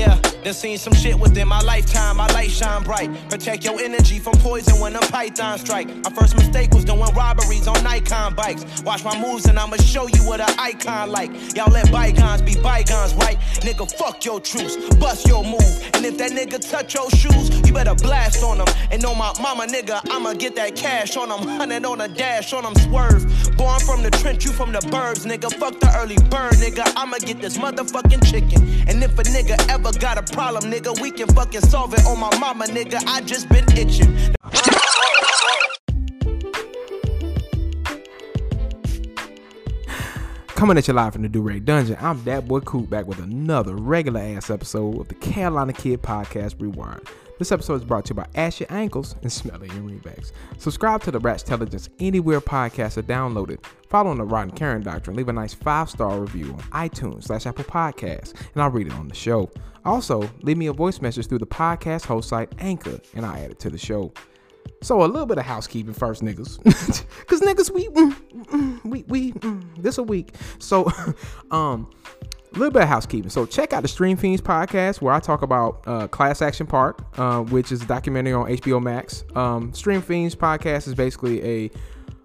Yeah, done seen some shit within my lifetime. My light shine bright. Protect your energy from poison when a python strike. My first mistake was doing robberies on Nikon bikes. Watch my moves and I'ma show you what an icon like. Y'all let bygones be bygones, right? Nigga, fuck your truce, bust your move. And if that nigga touch your shoes, you better blast on them. And on my mama, nigga, I'ma get that cash on them. Hundred on a dash on them swerve. Born from the trench, you from the burbs, nigga. Fuck the early bird, nigga. I'ma get this motherfucking chicken. And if a nigga ever got a problem, nigga, we can fucking solve it on my mama, nigga. I just been itching. Coming at you live from the Durag Dungeon, I'm that boy Coot back with another regular ass episode of the Carolina Kid Podcast Rewired. This episode is brought to you by Ash Your Ankles and Smell Your Ringbacks. Subscribe to the Ratchtelligence anywhere podcasts are downloaded. Follow on the Rod and Karen Doctrine. Leave a nice five star review on iTunes slash Apple Podcasts, and I'll read it on the show. Also, leave me a voice message through the podcast host site Anchor, and I'll add it to the show. So a little bit of housekeeping first, niggas, because niggas we mm, mm, we we mm, this a week. So, um, little bit of housekeeping. So check out the Stream Fiends podcast where I talk about uh, Class Action Park, uh, which is a documentary on HBO Max. Um, Stream Fiends podcast is basically a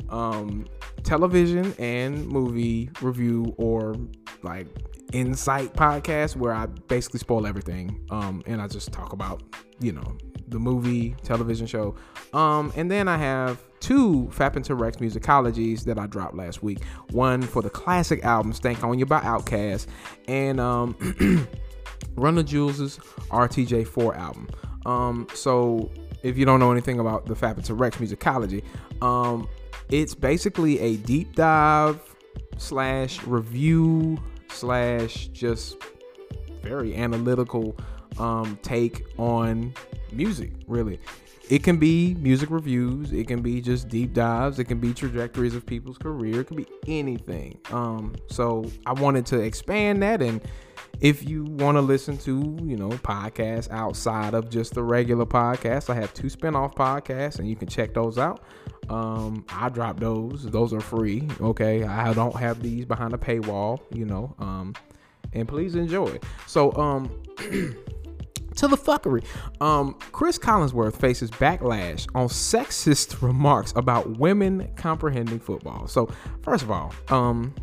um, television and movie review or like insight podcast where I basically spoil everything. Um, and I just talk about, you know, the movie, television show. Um, and then I have two Fap into Rex musicologies that I dropped last week. One for the classic album Stankonia by Outkast, and um, Run the Jewels' RTJ4 album. Um, so if you don't know anything about the Fap into Rex musicology, um, it's basically a deep dive slash review slash just very analytical um, take on music, really. It can be music reviews, it can be just deep dives, it can be trajectories of people's career, it can be anything. Um, so I wanted to expand that and if you want to listen to, you know, podcasts outside of just the regular podcast, I have two spin-off podcasts and you can check those out. Um, I drop those. Those are free. Okay. I don't have these behind a paywall, you know. Um, and please enjoy. So, um, to the fuckery. Um, Cris Collinsworth faces backlash on sexist remarks about women comprehending football. So, first of all, um,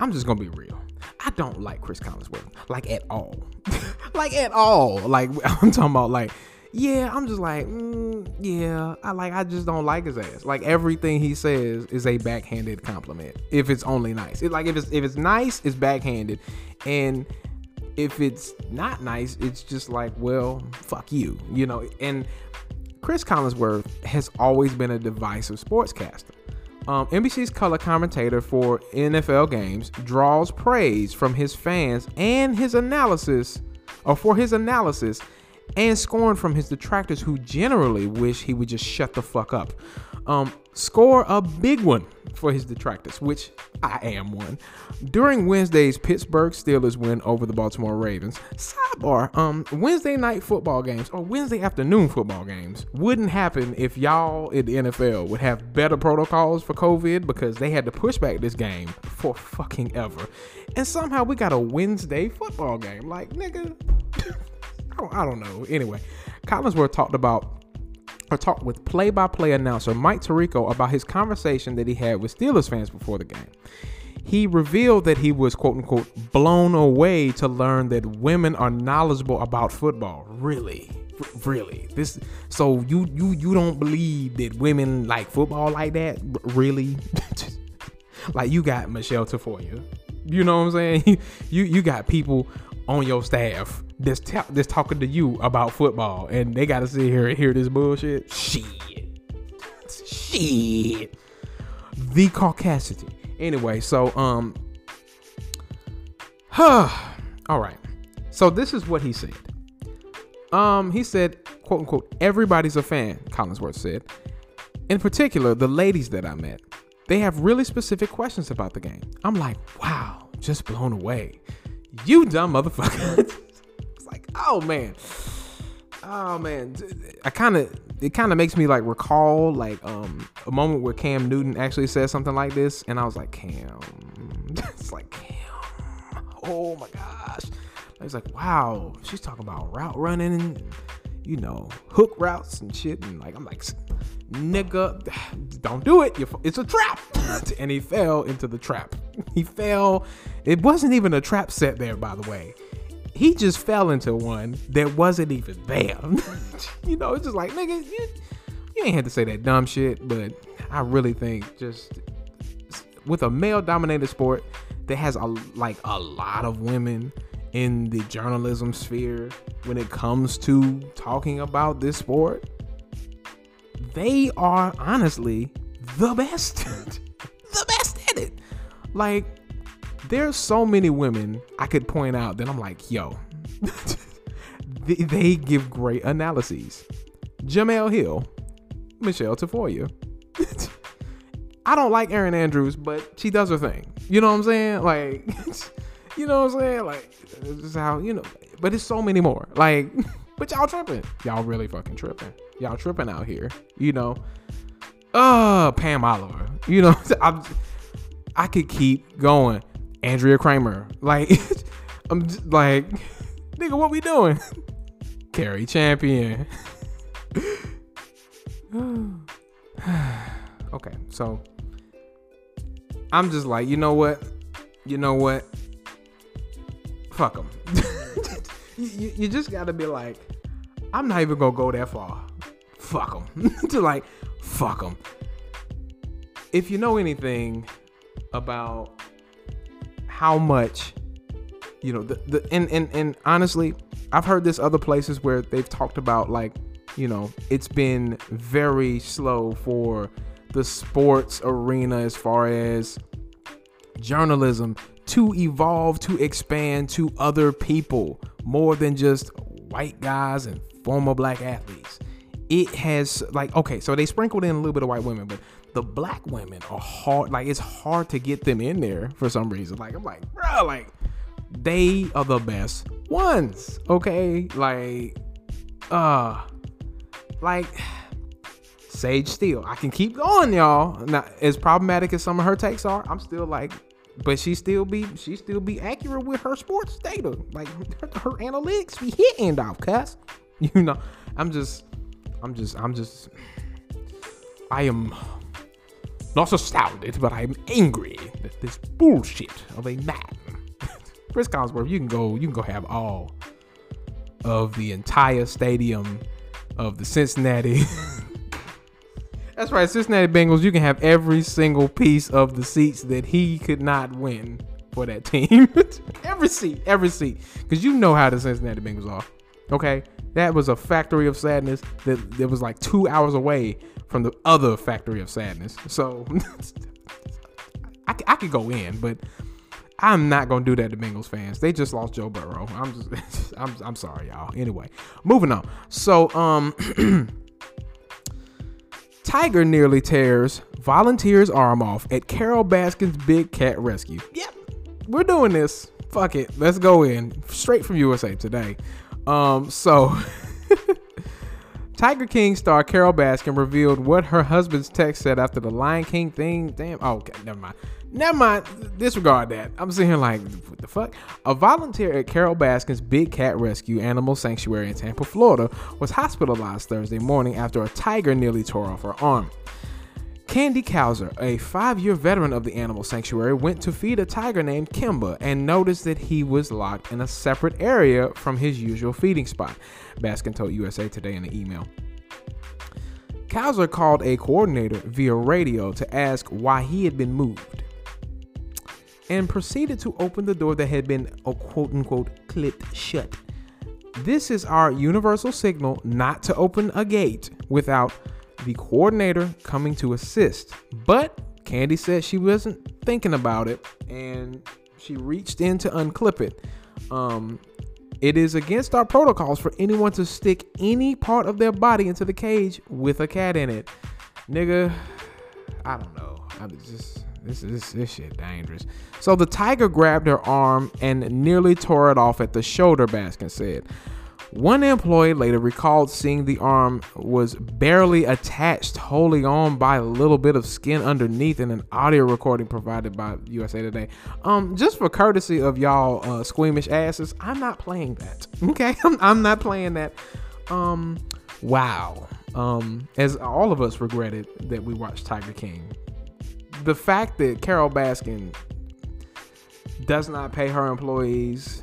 I'm just gonna be real. I don't like Cris Collinsworth, like at all, like at all. Like I'm talking about, like yeah, I'm just like, mm, yeah, I like, I just don't like his ass. Like everything he says is a backhanded compliment. If it's only nice, it like if it's if it's nice, it's backhanded, and if it's not nice, it's just like, well, fuck you, you know. And Cris Collinsworth has always been a divisive sportscaster. Um, NBC's color commentator for NFL games draws praise from his fans and his analysis, or for his analysis, and scorn from his detractors who generally wish he would just shut the fuck up. Um, score a big one for his detractors, which I am one. During Wednesday's Pittsburgh Steelers win over the Baltimore Ravens, sidebar, um, Wednesday night football games or Wednesday afternoon football games wouldn't happen if y'all in the NFL would have better protocols for COVID because they had to push back this game for fucking ever. And somehow we got a Wednesday football game. Like, nigga, I don't know. Anyway, Collinsworth talked about or talked with play-by-play announcer Mike Tirico about his conversation that he had with Steelers fans before the game. He revealed that he was quote unquote blown away to learn that women are knowledgeable about football. Really? Really? This so you you you don't believe that women like football like that? Really? like you got Michelle Tafoya. You know what I'm saying? You you got people on your staff that's, ta- that's talking to you about football and they gotta sit here and hear this bullshit. Shit. Shit. The caucasity. Anyway, so um huh. All right. So this is what he said. Um, he said, quote unquote, everybody's a fan, Collinsworth said. In particular, the ladies that I met. They have really specific questions about the game. I'm like, wow, just blown away. You dumb motherfucker. it's like, oh man. Oh man. I kind of it kind of makes me like recall like um a moment where Cam Newton actually said something like this and I was like, Cam. it's like Cam. Oh my gosh. It's like, wow, she's talking about route running and you know hook routes and shit. And like, I'm like, nigga, don't do it. It's a trap. and he fell into the trap. He fell. It wasn't even a trap set there, by the way. He just fell into one that wasn't even there. you know, it's just like, nigga, you, you ain't had to say that dumb shit, but I really think just with a male dominated sport that has a like a lot of women in the journalism sphere when it comes to talking about this sport, they are honestly the best. Like, there's so many women I could point out that I'm like, yo, they, give great analyses. Jemele Hill, Michelle Tafoya. I don't like Erin Andrews, but she does her thing. You know what I'm saying? Like, you know what I'm saying? Like, this is how you know. But it's so many more. Like, but y'all tripping. Y'all really fucking tripping. Y'all tripping out here. You know. Uh, Pam Oliver. You know, I'm, I could keep going. Andrea Kremer. Like, I'm just, like, nigga, what we doing? Cari Champion. okay, so I'm just like, you know what? You know what? Fuck them. you, you just gotta be like, I'm not even gonna go that far. Fuck them. to like, fuck them. If you know anything about how much, you know, the, the and, and and honestly, I've heard this other places where they've talked about like, you know, it's been very slow for the sports arena as far as journalism to evolve, to expand to other people more than just white guys and former black athletes. It has like okay, so they sprinkled in a little bit of white women, but the black women are hard. Like it's hard to get them in there for some reason. Like I'm like, bro, like they are the best ones. Okay, like, uh, like Sage Steele. I can keep going, y'all. Now, as problematic as some of her takes are, I'm still like, but she still be she still be accurate with her sports data. Like her, her analytics be hitting off, cuz. You know, I'm just I'm just I'm just I am not astounded, but I'm angry that this bullshit of a man. Cris Collinsworth, you can go you can go have all of the entire stadium of the Cincinnati That's right, Cincinnati Bengals. You can have every single piece of the seats that he could not win for that team. every seat, every seat, because you know how the Cincinnati Bengals are. Okay, that was a factory of sadness that, that was like two hours away from the other factory of sadness. So I, I could go in, but I'm not gonna do that to Bengals fans. They just lost Joe Burrow. I'm just, I'm, I'm sorry, y'all. Anyway, moving on. So, um. Tiger nearly tears volunteer's arm off at Carole Baskin's Big Cat Rescue. Yep, we're doing this. Fuck it. Let's go in. Straight from USA today. Um, so Tiger King star Carole Baskin revealed what her husband's text said after the Lion King thing. Damn. Oh, okay, never mind. Never mind. Disregard that. I'm sitting here like, what the fuck? A volunteer at Carole Baskin's Big Cat Rescue Animal Sanctuary in Tampa, Florida, was hospitalized Thursday morning after a tiger nearly tore off her arm. Candy Couser, a five year veteran of the animal sanctuary, went to feed a tiger named Kimba and noticed that he was locked in a separate area from his usual feeding spot, Baskin told USA Today in an email. Couser called a coordinator via radio to ask why he had been moved and proceeded to open the door that had been a quote unquote clipped shut. This is our universal signal not to open a gate without the coordinator coming to assist. But Candy said she wasn't thinking about it and she reached in to unclip it. Um, it is against our protocols for anyone to stick any part of their body into the cage with a cat in it. Nigga, I don't know. I just this is this shit dangerous. So the tiger grabbed her arm and nearly tore it off at the shoulder, Baskin said. One employee later recalled seeing the arm was barely attached, holding on by a little bit of skin underneath in an audio recording provided by USA Today. Um, just for courtesy of y'all uh, squeamish asses, I'm not playing that. Okay, I'm, I'm not playing that. Um, wow. Um, as all of us regretted that we watched Tiger King. The fact that Carole Baskin does not pay her employees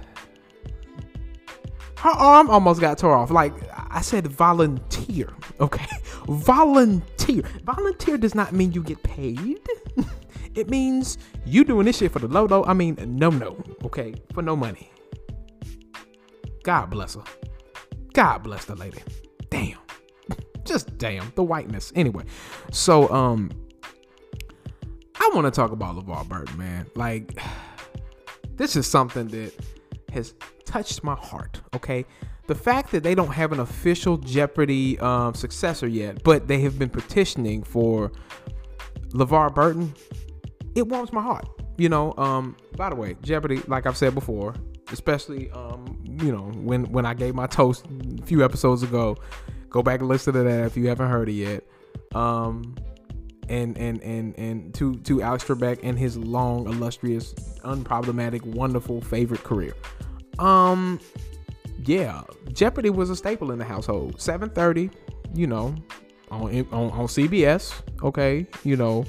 her arm almost got tore off. Like I said, volunteer. Okay, volunteer. Volunteer does not mean you get paid. it means you doing this shit for the low low. I mean, no, no. Okay, for no money. God bless her. God bless the lady. Damn. Just damn the whiteness. Anyway, so um, I want to talk about LeVar Burton, man. Like, this is something that has touched my heart. Okay, the fact that they don't have an official Jeopardy um, successor yet, but they have been petitioning for LeVar Burton, it warms my heart. You know, um, by the way, Jeopardy, like I've said before, especially um, you know when when I gave my toast a few episodes ago, go back and listen to that if you haven't heard it yet. Um, and and and and to to Alex Trebek and his long, illustrious, unproblematic, wonderful favorite career. Um, yeah, Jeopardy was a staple in the household. 7:30, you know, on on, on CBS. Okay, you know,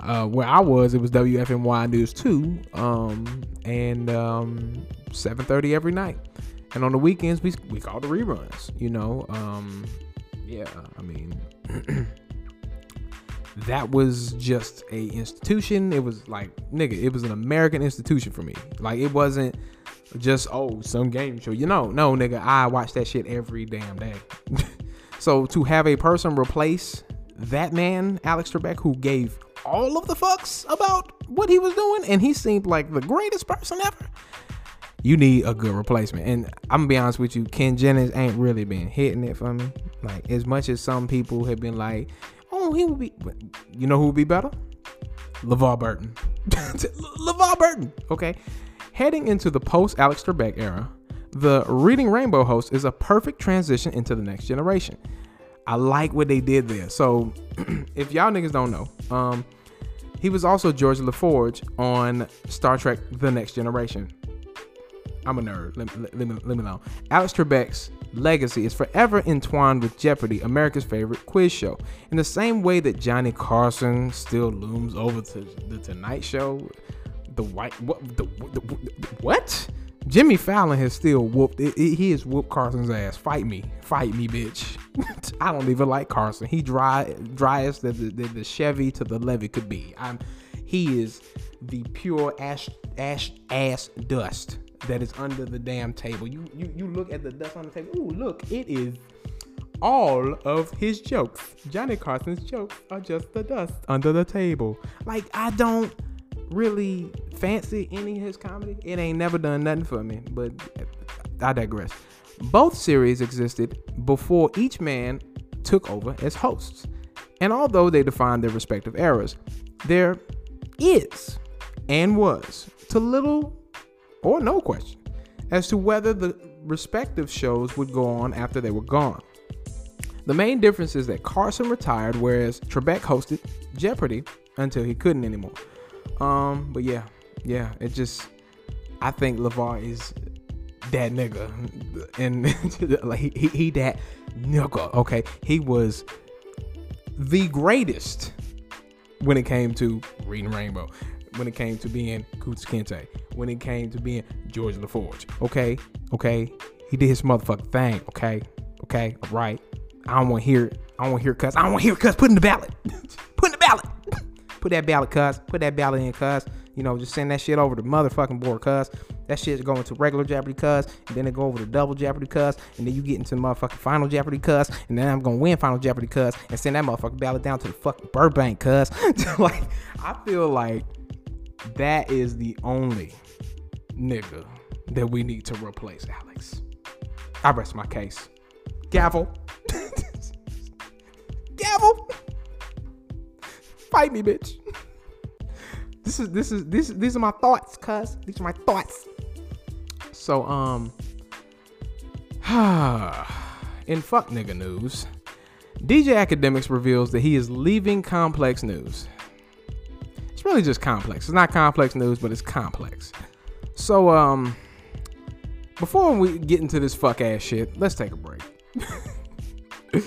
uh, where I was, it was WFMY News 2, um, and um, 7:30 every night. And on the weekends, we we call the reruns. You know, um, yeah, I mean. that was just a institution. It was like nigga, it was an American institution for me. Like it wasn't just oh some game show. You know, no nigga, I watch that shit every damn day. so to have a person replace that man, Alex Trebek, who gave all of the fucks about what he was doing, and he seemed like the greatest person ever. You need a good replacement. And I'm gonna be honest with you, Ken Jennings ain't really been hitting it for me. Like as much as some people have been like, oh, he would be you know who would be better? LeVar Burton. LeVar Burton. Okay. Heading into the post Alex Trebek era, the Reading Rainbow host is a perfect transition into the next generation. I like what they did there. So, if y'all niggas don't know, um, he was also George LaForge on Star Trek: The Next Generation. I'm a nerd. Let, let, let, me, let me know. Alex Trebek's legacy is forever entwined with Jeopardy, America's favorite quiz show. In the same way that Johnny Carson still looms over to the Tonight Show, the white what the, the, the, what? Jimmy Fallon has still whooped. It, it, he has whooped Carson's ass. Fight me, fight me, bitch. I don't even like Carson. He dry, driest that the, the, the, Chevy to the levee could be. I'm. He is the pure ash, ash, ass dust that is under the damn table. You, you, you look at the dust on the table. Ooh, look, it is all of his jokes. Johnny Carson's jokes are just the dust under the table. Like I don't really fancy any of his comedy. It ain't never done nothing for me, but I digress. Both series existed before each man took over as hosts. And although they defined their respective eras, there is and was to little or no question as to whether the respective shows would go on after they were gone. The main difference is that Carson retired, whereas Trebek hosted Jeopardy until he couldn't anymore. Um, but yeah, yeah, it just I think LeVar is that nigga, and like he, he that nigga. Okay, he was the greatest when it came to reading Rainbow, when it came to being Kunta Kinte, when it came to being George LaForge. Okay, okay, he did his motherfucking thing. Okay, okay, right. I don't want to hear it. I don't want to hear cuz. I don't want to hear ballot. Put in the ballot. Put that ballot, cuz. Put that ballot in, cuz. You know, just send that shit over to motherfucking board, cuz. That shit's going to regular Jeopardy, cuz. And then it go over to double Jeopardy, cuz. And then you get into motherfucking final Jeopardy, cuz. And then I'm gonna win final Jeopardy, cuz. And send that motherfucking ballot down to the fucking Burbank, cuz. like, I feel like that is the only nigga that we need to replace Alex. I rest my case. Gavel. Gavel fight me, bitch. This is this is this these are my thoughts, cuz. These are my thoughts. So um In fuck nigga news, DJ Akademiks reveals that he is leaving Complex News. It's really just complex. It's not complex news, but it's complex. So, um, before we get into this fuck ass shit, let's take a break.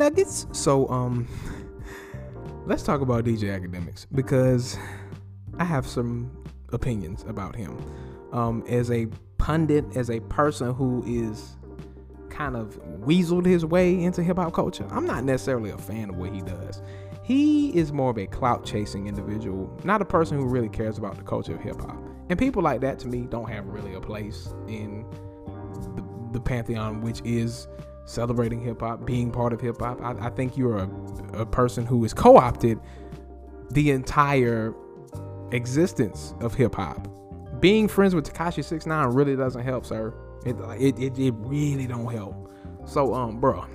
Nuggets. So, um, let's talk about DJ Akademiks because I have some opinions about him. Um, as a pundit, as a person who is kind of weaseled his way into hip hop culture, I'm not necessarily a fan of what he does. He is more of a clout chasing individual, not a person who really cares about the culture of hip hop. And people like that to me don't have really a place in the, the pantheon, which is celebrating hip hop, being part of hip hop. I, I, think you're a, a person who has co opted the entire existence of hip hop. Being friends with Tekashi Six Nine really doesn't help, sir. It, it, it, it really don't help. So, um, bro,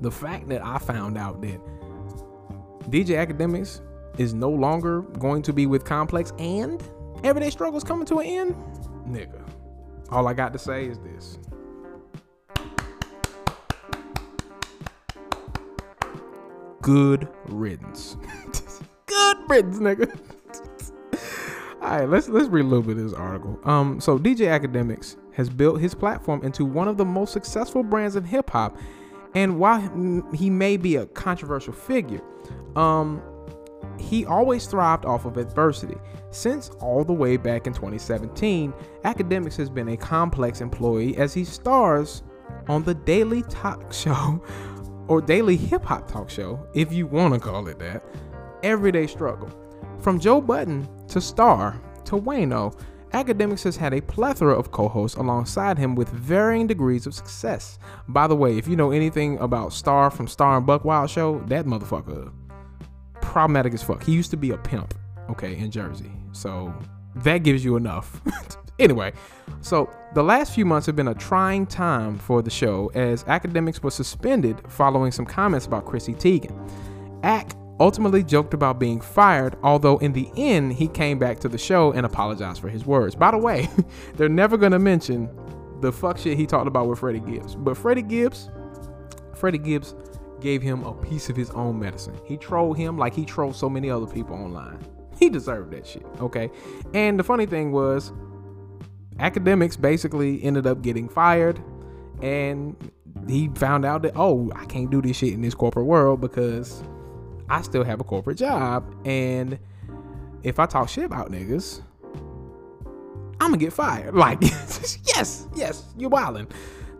the fact that I found out that DJ Akademiks is no longer going to be with Complex and Everyday Struggles coming to an end, nigga. All I got to say is this. Good riddance. good riddance, nigga. All right, let's let's read a little bit of this article. Um, so DJ Akademiks has built his platform into one of the most successful brands in hip hop, and while he may be a controversial figure, um, he always thrived off of adversity. Since all the way back in 2017, Akademiks has been a complex employee as he stars on the Daily Talk Show or daily hip hop talk show, if you want to call it that, Everyday Struggle. From Joe Budden to Star to Wayno, Akademiks has had a plethora of co hosts alongside him with varying degrees of success. By the way, if you know anything about Star from Star and Buck Wild Show, that motherfucker problematic as fuck. He used to be a pimp, okay, in Jersey. So that gives you enough. anyway, so the last few months have been a trying time for the show as Akademiks were suspended following some comments about Chrissy Teigen. Ak ultimately joked about being fired, although in the end he came back to the show and apologized for his words. By the way, they're never gonna mention the fuck shit he talked about with Freddie Gibbs. But Freddie Gibbs, Freddie Gibbs gave him a piece of his own medicine. He trolled him like he trolled so many other people online. He deserved that shit, okay? And the funny thing was, Akademiks basically ended up getting fired and he found out that oh i can't do this shit in this corporate world because i still have a corporate job and if i talk shit about niggas i'm gonna get fired. Like yes yes you're wildin.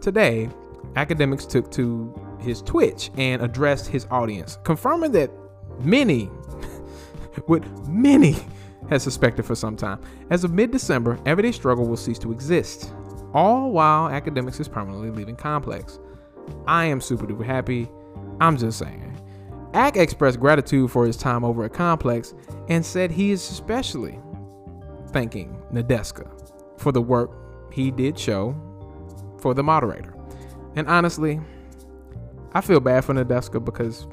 Today Akademiks took to his twitch and addressed his audience confirming that many with many has suspected for some time. As of mid December, Everyday Struggle will cease to exist, all while Akademiks is permanently leaving Complex. I am super duper happy. I'm just saying. Ak expressed gratitude for his time over at Complex and said he is especially thanking Nadeska for the work he did show for the moderator. And honestly, I feel bad for Nadeska because,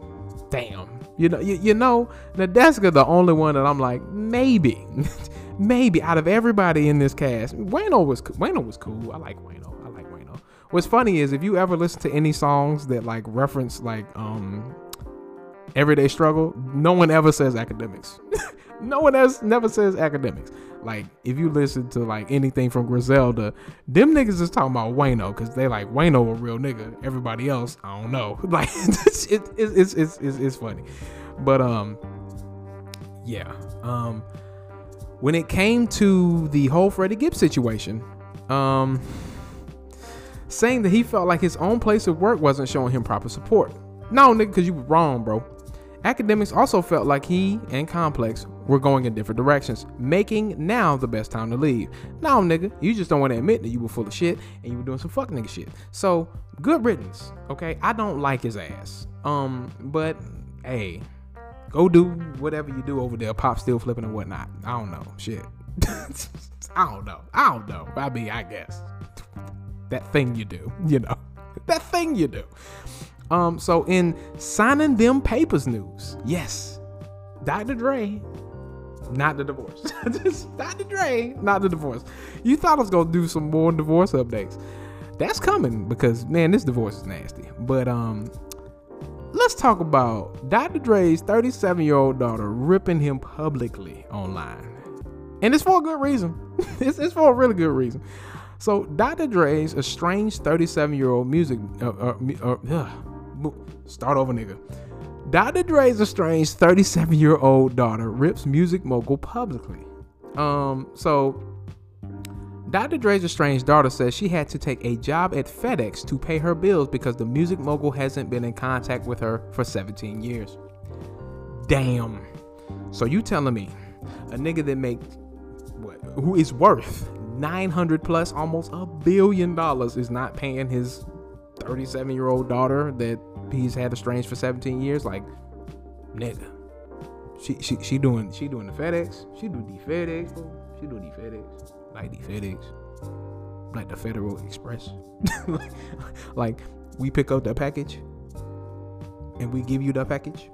damn, you know, you, you know, Nadeska the only one that I'm like, maybe, maybe out of everybody in this cast, Wayno was Wayno was cool. I like Wayno. I like Wayno. What's funny is if you ever listen to any songs that like reference like um everyday struggle, no one ever says Akademiks. no one else never says Akademiks. Like if you listen to like anything from Griselda, them niggas is talking about Wayno because they like Wayno a real nigga. Everybody else, I don't know. Like it's it, it, it's, it's it's it's funny, but um, yeah. Um, when it came to the whole Freddie Gibbs situation, um, saying that he felt like his own place of work wasn't showing him proper support. No, nigga, because you were wrong, bro. Akademiks also felt like he and Complex were going in different directions, making now the best time to leave. Now, nigga, you just don't want to admit that you were full of shit and you were doing some fuck nigga shit. So, good riddance, okay? I don't like his ass. Um, but hey, Go do whatever you do over there, pop still flipping and whatnot. I don't know. Shit. I don't know. I don't know. I mean, I guess. That thing you do, you know. That thing you do. Um, so in signing them papers news, yes, Dr. Dre, not the divorce. Dr. Dre, not the divorce. You thought I was gonna do some more divorce updates. That's coming because man, this divorce is nasty. But um, let's talk about Dr. Dre's 37 year old daughter ripping him publicly online. And it's for a good reason. it's, it's for a really good reason. So, Dr. Dre's estranged 37 year old music. Uh, uh, uh, start over, nigga. Dr. Dre's estranged 37 year old daughter rips music mogul publicly. Um, so Dr. Dre's estranged daughter says she had to take a job at FedEx to pay her bills because the music mogul hasn't been in contact with her for 17 years. Damn. So you telling me a nigga that make what who is worth 900 plus almost a billion dollars is not paying his 37 year old daughter that he's had estranged for 17 years like nigga she she she doing she doing the FedEx she do the FedEx she do the FedEx like the FedEx, like the Federal Express. like, like we pick up the package and we give you the package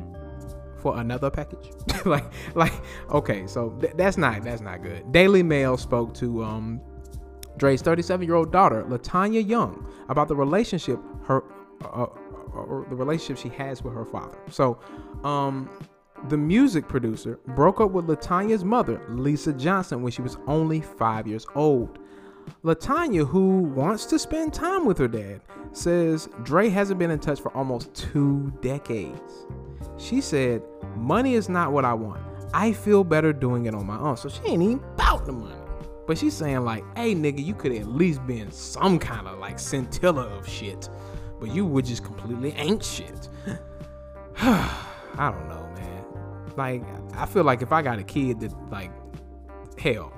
for another package. like like okay, so th- that's not that's not good. Daily Mail spoke to um Dre's 37 year old daughter, Latanya Young, about the relationship her uh, uh, the relationship she has with her father. So, um, the music producer broke up with Latanya's mother, Lisa Johnson, when she was only five years old. Latanya, who wants to spend time with her dad, says Dre hasn't been in touch for almost two decades. She said, Money is not what I want. I feel better doing it on my own. So she ain't even about the money. But she's saying, like, hey, nigga, you could at least been some kind of like scintilla of shit. But you were just completely shit. I don't know. Man. Like, I feel like if I got a kid that, like, hell,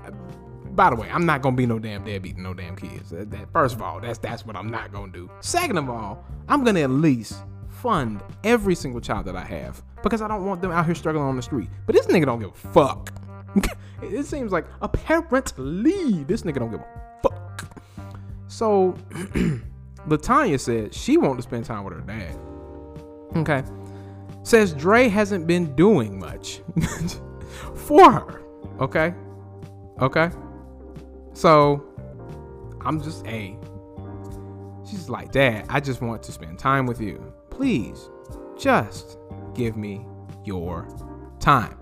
by the way, I'm not gonna be no damn deadbeat, no damn kids. That, that, first of all, that's that's what I'm not gonna do. Second of all, I'm gonna at least fund every single child that I have because I don't want them out here struggling on the street. But this nigga don't give a fuck. it seems like apparently this nigga don't give a fuck. So Latanya said she wanted to spend time with her dad. Okay says Dre hasn't been doing much for her. Okay. Okay. So I'm just, hey. She's like, Dad, I just want to spend time with you. Please, just give me your time.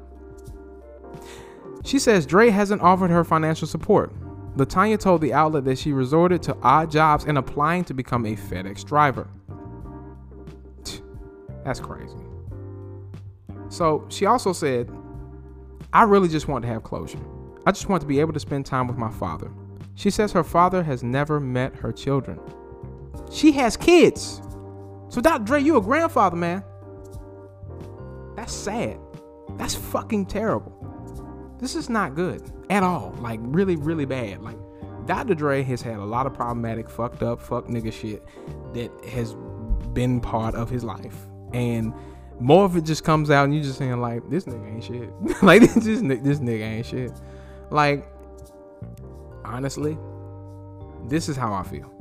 She says Dre hasn't offered her financial support. Latanya told the outlet that she resorted to odd jobs and applying to become a FedEx driver. That's crazy. So she also said, I really just want to have closure. I just want to be able to spend time with my father. She says her father has never met her children. She has kids. So, Dr. Dre, you a grandfather, man. That's sad. That's fucking terrible. This is not good at all. Like, really, really bad. Like, Dr. Dre has had a lot of problematic, fucked up, fuck nigga shit that has been part of his life. And more of it just comes out and you just saying like this nigga ain't shit. like this this, this nigga ain't shit. Like honestly, this is how I feel.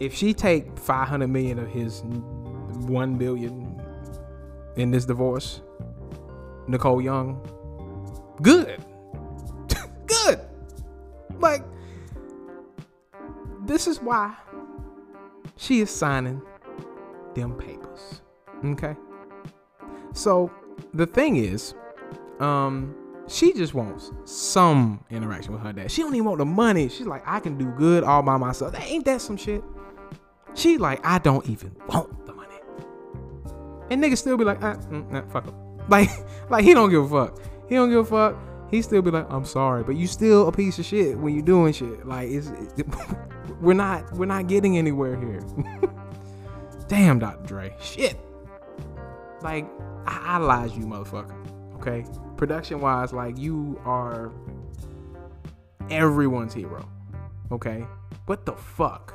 If she take 500 million of his 1 billion in this divorce, Nicole Young, good. good. Like this is why she is signing them papers. Okay. So the thing is, um, she just wants some interaction with her dad. She don't even want the money. She's like, I can do good all by myself. Ain't that some shit? She like, I don't even want the money. And niggas still be like, ah, mm, nah, fuck him. Like, like he don't give a fuck. He don't give a fuck. He still be like, I'm sorry, but you still a piece of shit when you doing shit. Like, it's it, we're not we're not getting anywhere here. Damn, Dr. Dre. Shit. Like, I idolize you, motherfucker. Okay? Production wise, like, you are everyone's hero. Okay? What the fuck?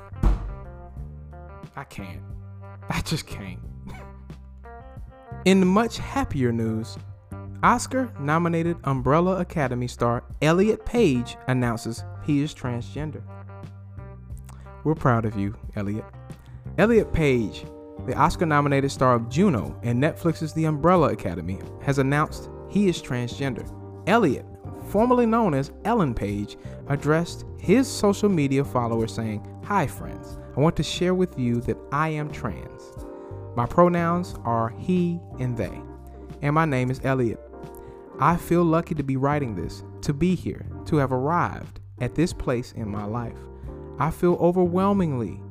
I can't. I just can't. In much happier news, Oscar nominated Umbrella Academy star Elliot Page announces he is transgender. We're proud of you, Elliot. Elliot Page, the Oscar nominated star of Juno and Netflix's The Umbrella Academy, has announced he is transgender. Elliot, formerly known as Ellen Page, addressed his social media followers saying, Hi, friends. I want to share with you that I am trans. My pronouns are he and they, and my name is Elliot. I feel lucky to be writing this, to be here, to have arrived at this place in my life. I feel overwhelmingly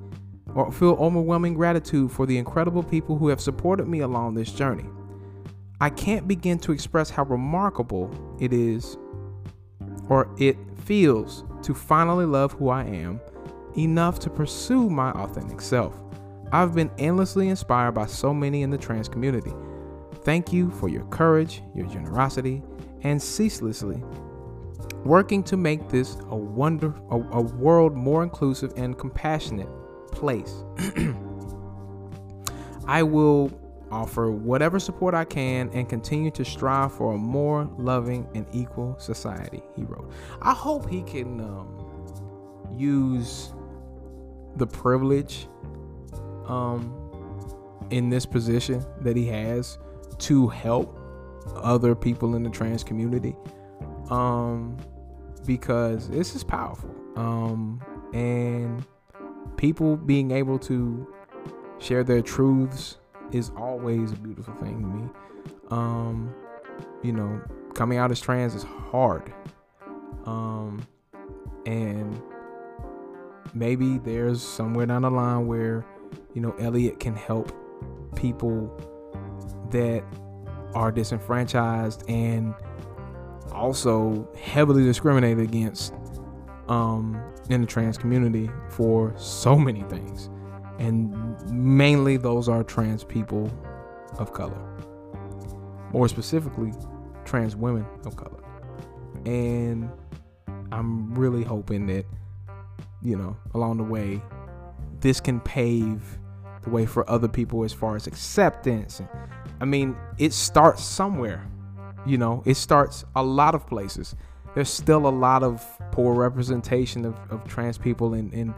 or feel overwhelming gratitude for the incredible people who have supported me along this journey. I can't begin to express how remarkable it is or it feels to finally love who I am enough to pursue my authentic self. I've been endlessly inspired by so many in the trans community. Thank you for your courage, your generosity, and ceaselessly working to make this a wonder a, a world more inclusive and compassionate place. I will offer whatever support I can and continue to strive for a more loving and equal society, he wrote. I hope he can um, use the privilege um, in this position that he has to help other people in the trans community um, because this is powerful. Um, and people being able to share their truths is always a beautiful thing to me. Um, you know coming out as trans is hard. Um, and maybe there's somewhere down the line where you know Elliot can help people that are disenfranchised and also heavily discriminated against um, in the trans community for so many things. And mainly those are trans people of color. More specifically, trans women of color. And I'm really hoping that you know, along the way, this can pave the way for other people as far as acceptance. I mean, it starts somewhere. You know, it starts a lot of places. There's still a lot of poor representation of, of trans people in, in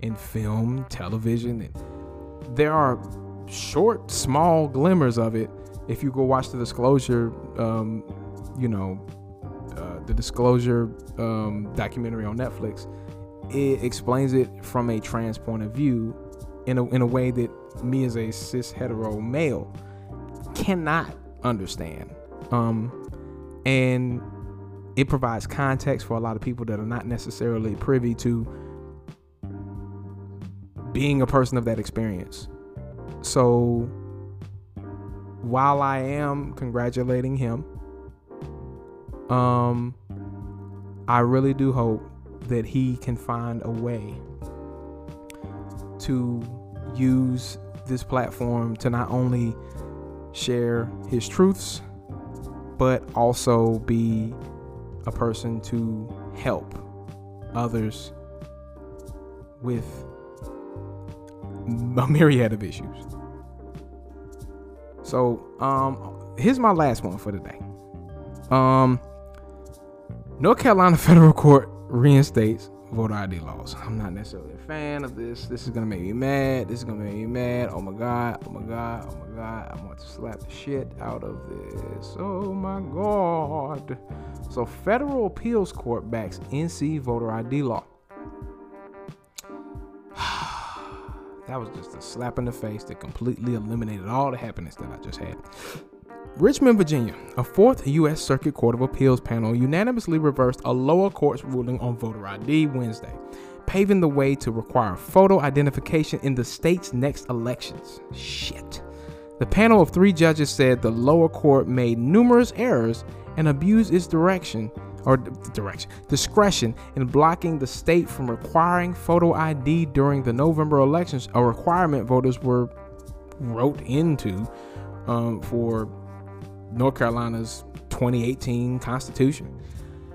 in film, television, there are short, small glimmers of it. If you go watch the disclosure, um, you know, uh, the disclosure um, documentary on Netflix, it explains it from a trans point of view in a, in a way that me as a cis hetero male cannot understand. Um, and it provides context for a lot of people that are not necessarily privy to being a person of that experience. So while I am congratulating him, um, I really do hope that he can find a way to use this platform to not only share his truths, but also be a person to help others with a myriad of issues. So, um, here's my last one for today. Um, North Carolina federal court reinstates voter ID laws. I'm not necessarily a fan of this. This is gonna make me mad. This is gonna make me mad. Oh my god. Oh my god. Oh my god. I want to slap the shit out of this. Oh my god. So federal appeals court backs NC voter ID law. that was just a slap in the face that completely eliminated all the happiness that I just had. Richmond, Virginia, a fourth U.S. Circuit Court of Appeals panel unanimously reversed a lower court's ruling on voter ID Wednesday, paving the way to require photo identification in the state's next elections. Shit. The panel of three judges said the lower court made numerous errors and abused its direction or direction discretion in blocking the state from requiring photo ID during the November elections, a requirement voters were wrote into um, for North Carolina's 2018 Constitution.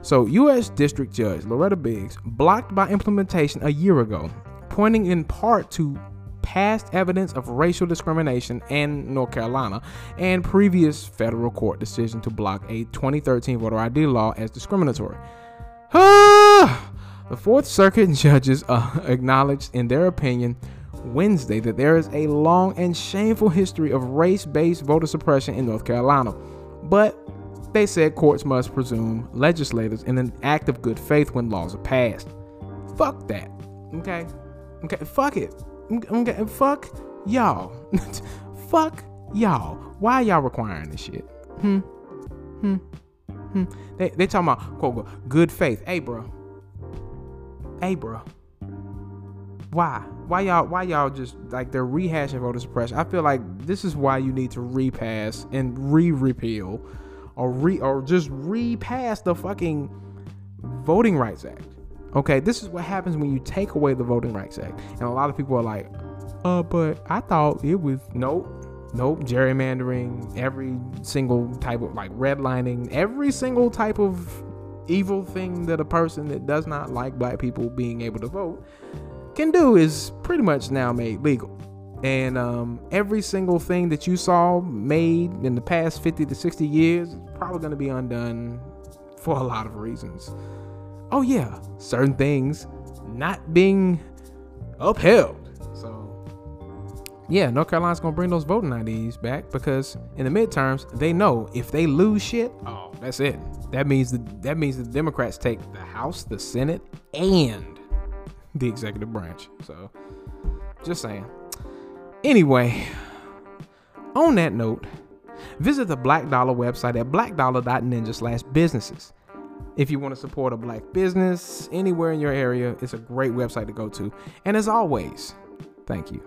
So, U.S. District Judge Loretta Biggs blocked by implementation a year ago, pointing in part to past evidence of racial discrimination in North Carolina and previous federal court decision to block a 2013 voter ID law as discriminatory. the Fourth Circuit judges uh, acknowledged in their opinion Wednesday that there is a long and shameful history of race based voter suppression in North Carolina. But they said courts must presume legislators in an act of good faith when laws are passed. Fuck that. Okay? Okay, fuck it. Okay, fuck y'all. fuck y'all. Why y'all requiring this shit? Hmm. Hmm. Hmm. They they talking about quote good faith. Hey, bro. Hey, bro. Why? Why y'all? Why y'all just like they're rehashing voter suppression? I feel like this is why you need to repass and re-repeal, or re or just repass the fucking Voting Rights Act. Okay, this is what happens when you take away the Voting Rights Act, and a lot of people are like, "Uh, but I thought it was nope." Nope, gerrymandering, every single type of like redlining, every single type of evil thing that a person that does not like black people being able to vote can do is pretty much now made legal. And um, every single thing that you saw made in the past 50 to 60 years is probably going to be undone for a lot of reasons. Oh, yeah, certain things not being upheld. So, yeah, North Carolina's going to bring those voting IDs back because in the midterms, they know if they lose shit, oh, that's it. That means the, that means the Democrats take the House, the Senate, and the executive branch. So, just saying. Anyway, on that note, visit the Black Dollar website at blackdollar.ninja slash businesses. If you want to support a black business anywhere in your area, it's a great website to go to. And as always, thank you.